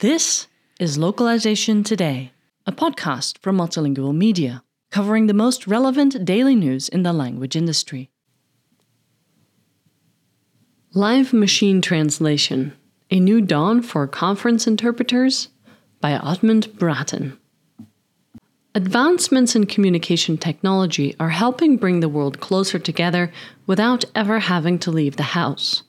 This is Localization Today, a podcast from Multilingual Media, covering the most relevant daily news in the language industry. Live Machine Translation A New Dawn for Conference Interpreters by Oddmund Braaten. Advancements in communication technology are helping bring the world closer together without ever having to leave the house.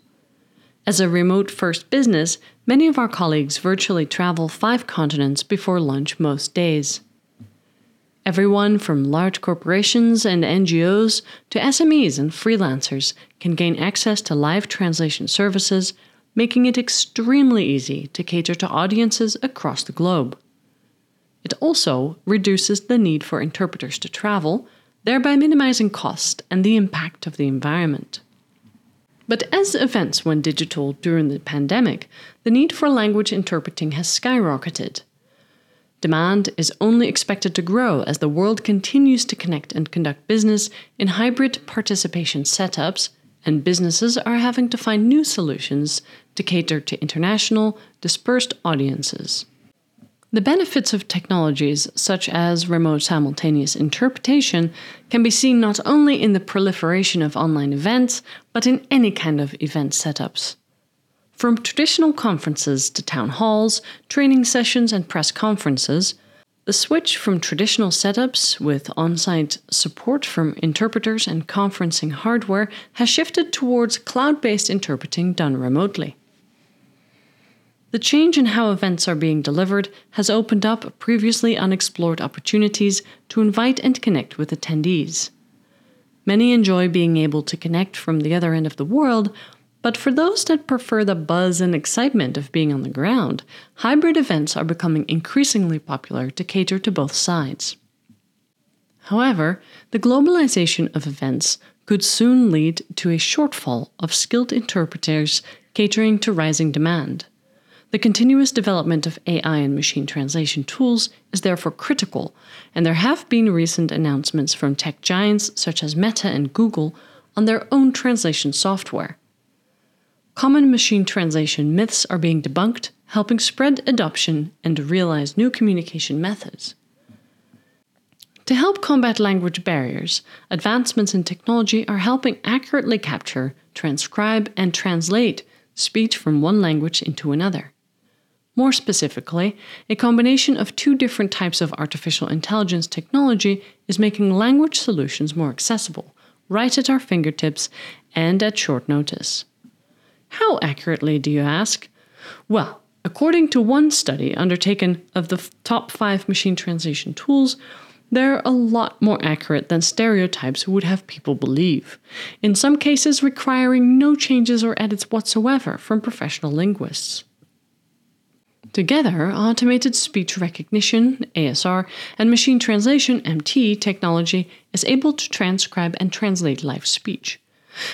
As a remote first business, many of our colleagues virtually travel five continents before lunch most days. Everyone from large corporations and NGOs to SMEs and freelancers can gain access to live translation services, making it extremely easy to cater to audiences across the globe. It also reduces the need for interpreters to travel, thereby minimizing cost and the impact of the environment. But as events went digital during the pandemic, the need for language interpreting has skyrocketed. Demand is only expected to grow as the world continues to connect and conduct business in hybrid participation setups, and businesses are having to find new solutions to cater to international, dispersed audiences. The benefits of technologies such as remote simultaneous interpretation can be seen not only in the proliferation of online events, but in any kind of event setups. From traditional conferences to town halls, training sessions, and press conferences, the switch from traditional setups with on site support from interpreters and conferencing hardware has shifted towards cloud based interpreting done remotely. The change in how events are being delivered has opened up previously unexplored opportunities to invite and connect with attendees. Many enjoy being able to connect from the other end of the world, but for those that prefer the buzz and excitement of being on the ground, hybrid events are becoming increasingly popular to cater to both sides. However, the globalization of events could soon lead to a shortfall of skilled interpreters catering to rising demand. The continuous development of AI and machine translation tools is therefore critical, and there have been recent announcements from tech giants such as Meta and Google on their own translation software. Common machine translation myths are being debunked, helping spread adoption and realize new communication methods. To help combat language barriers, advancements in technology are helping accurately capture, transcribe, and translate speech from one language into another. More specifically, a combination of two different types of artificial intelligence technology is making language solutions more accessible, right at our fingertips and at short notice. How accurately, do you ask? Well, according to one study undertaken of the top five machine translation tools, they're a lot more accurate than stereotypes would have people believe, in some cases requiring no changes or edits whatsoever from professional linguists. Together, automated speech recognition, ASR, and machine translation, MT, technology is able to transcribe and translate live speech.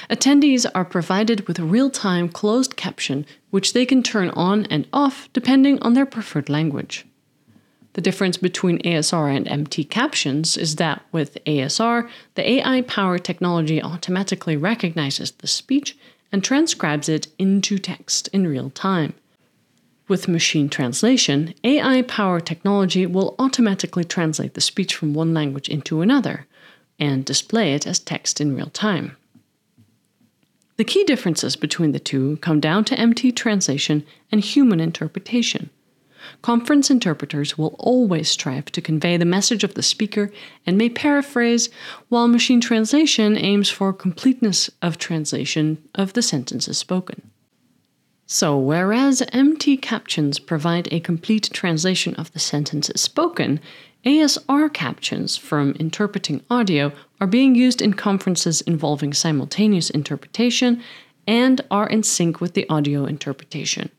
Attendees are provided with real time closed caption, which they can turn on and off depending on their preferred language. The difference between ASR and MT captions is that with ASR, the AI powered technology automatically recognizes the speech and transcribes it into text in real time. With machine translation, AI powered technology will automatically translate the speech from one language into another and display it as text in real time. The key differences between the two come down to MT translation and human interpretation. Conference interpreters will always strive to convey the message of the speaker and may paraphrase, while machine translation aims for completeness of translation of the sentences spoken. So, whereas MT captions provide a complete translation of the sentences spoken, ASR captions from interpreting audio are being used in conferences involving simultaneous interpretation and are in sync with the audio interpretation.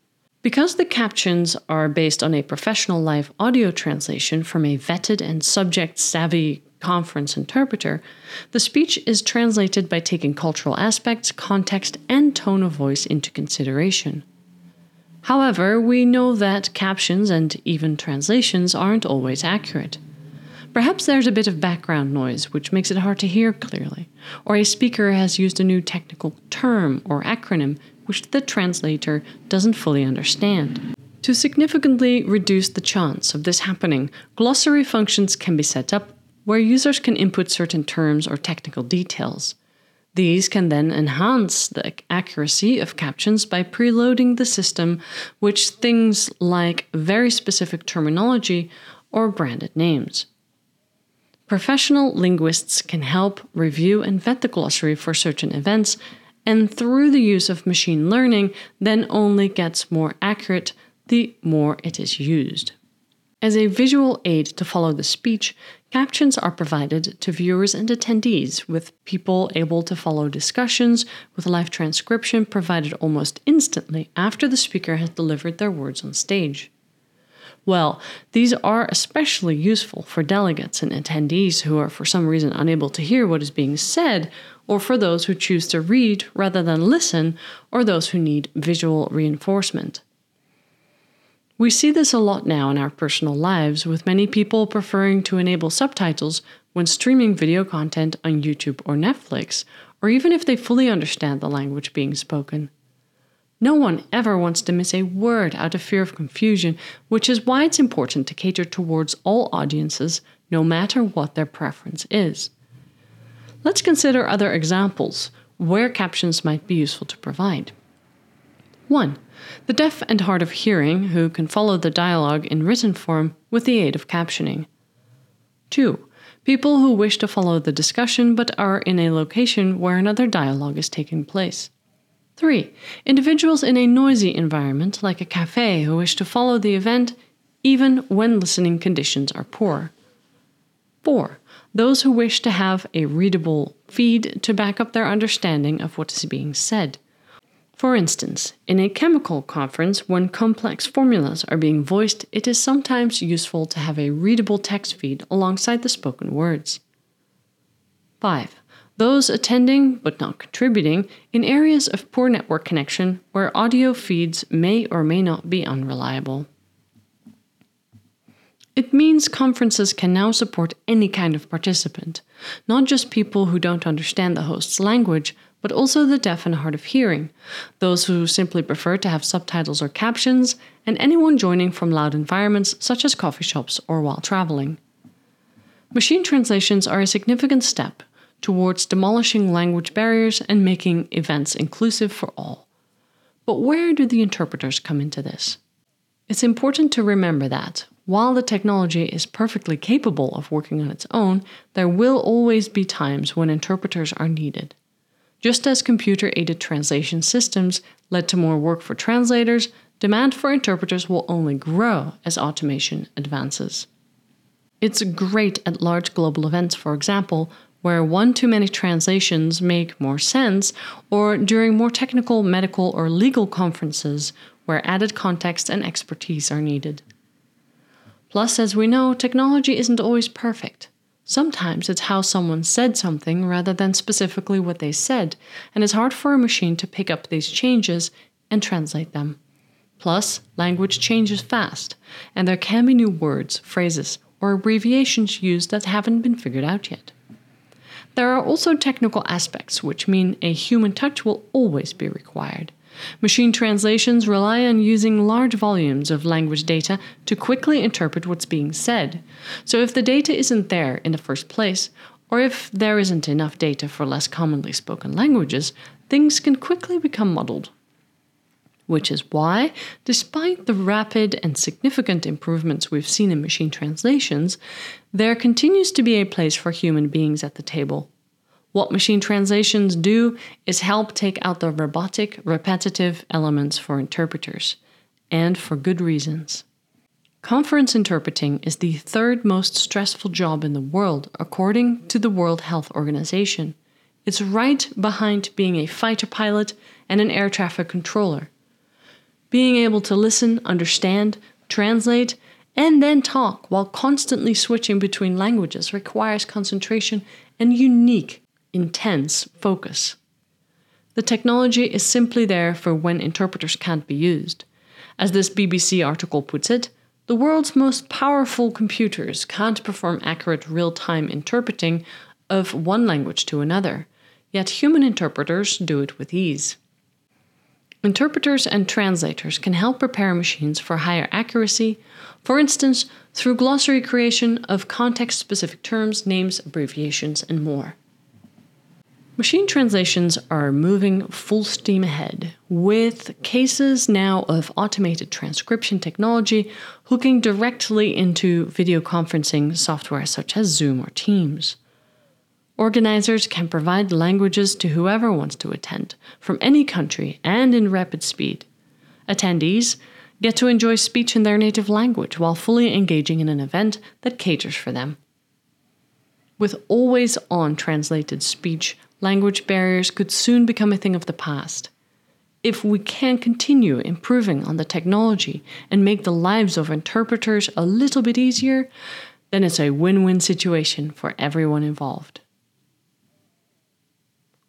Because the captions are based on a professional live audio translation from a vetted and subject savvy conference interpreter, the speech is translated by taking cultural aspects, context, and tone of voice into consideration. However, we know that captions and even translations aren't always accurate. Perhaps there's a bit of background noise which makes it hard to hear clearly, or a speaker has used a new technical term or acronym which the translator doesn't fully understand. To significantly reduce the chance of this happening, glossary functions can be set up where users can input certain terms or technical details. These can then enhance the accuracy of captions by preloading the system with things like very specific terminology or branded names. Professional linguists can help review and vet the glossary for certain events, and through the use of machine learning, then only gets more accurate the more it is used. As a visual aid to follow the speech, captions are provided to viewers and attendees, with people able to follow discussions, with live transcription provided almost instantly after the speaker has delivered their words on stage. Well, these are especially useful for delegates and attendees who are for some reason unable to hear what is being said, or for those who choose to read rather than listen, or those who need visual reinforcement. We see this a lot now in our personal lives, with many people preferring to enable subtitles when streaming video content on YouTube or Netflix, or even if they fully understand the language being spoken. No one ever wants to miss a word out of fear of confusion, which is why it's important to cater towards all audiences, no matter what their preference is. Let's consider other examples where captions might be useful to provide. 1. The deaf and hard of hearing who can follow the dialogue in written form with the aid of captioning. 2. People who wish to follow the discussion but are in a location where another dialogue is taking place. 3. Individuals in a noisy environment like a cafe who wish to follow the event even when listening conditions are poor. 4. Those who wish to have a readable feed to back up their understanding of what is being said. For instance, in a chemical conference, when complex formulas are being voiced, it is sometimes useful to have a readable text feed alongside the spoken words. 5. Those attending but not contributing in areas of poor network connection where audio feeds may or may not be unreliable. It means conferences can now support any kind of participant, not just people who don't understand the host's language, but also the deaf and hard of hearing, those who simply prefer to have subtitles or captions, and anyone joining from loud environments such as coffee shops or while traveling. Machine translations are a significant step towards demolishing language barriers and making events inclusive for all. But where do the interpreters come into this? It's important to remember that, while the technology is perfectly capable of working on its own, there will always be times when interpreters are needed. Just as computer aided translation systems led to more work for translators, demand for interpreters will only grow as automation advances. It's great at large global events, for example, where one too many translations make more sense, or during more technical, medical, or legal conferences where added context and expertise are needed. Plus, as we know, technology isn't always perfect. Sometimes it's how someone said something rather than specifically what they said, and it's hard for a machine to pick up these changes and translate them. Plus, language changes fast, and there can be new words, phrases, or abbreviations used that haven't been figured out yet. There are also technical aspects which mean a human touch will always be required. Machine translations rely on using large volumes of language data to quickly interpret what's being said. So, if the data isn't there in the first place, or if there isn't enough data for less commonly spoken languages, things can quickly become muddled. Which is why, despite the rapid and significant improvements we've seen in machine translations, there continues to be a place for human beings at the table what machine translations do is help take out the robotic, repetitive elements for interpreters, and for good reasons. Conference interpreting is the third most stressful job in the world, according to the World Health Organization. It's right behind being a fighter pilot and an air traffic controller. Being able to listen, understand, translate, and then talk while constantly switching between languages requires concentration and unique intense focus. The technology is simply there for when interpreters can't be used. As this BBC article puts it, The world's most powerful computers can't perform accurate real time interpreting of one language to another, yet human interpreters do it with ease. Interpreters and translators can help prepare machines for higher accuracy, for instance, through glossary creation of context specific terms, names, abbreviations, and more. Machine translations are moving full steam ahead, with cases now of automated transcription technology hooking directly into video conferencing software such as Zoom or Teams. Organizers can provide languages to whoever wants to attend, from any country and in rapid speed. Attendees get to enjoy speech in their native language while fully engaging in an event that caters for them. With always on translated speech, language barriers could soon become a thing of the past. If we can continue improving on the technology and make the lives of interpreters a little bit easier, then it's a win win situation for everyone involved.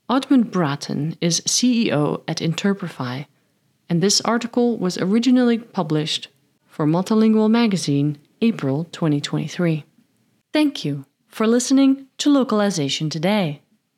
Oddmund Braaten is CEO at Interprefy, and this article was originally published for Multilingual Magazine, April 2023. Thank you for listening to Localization Today.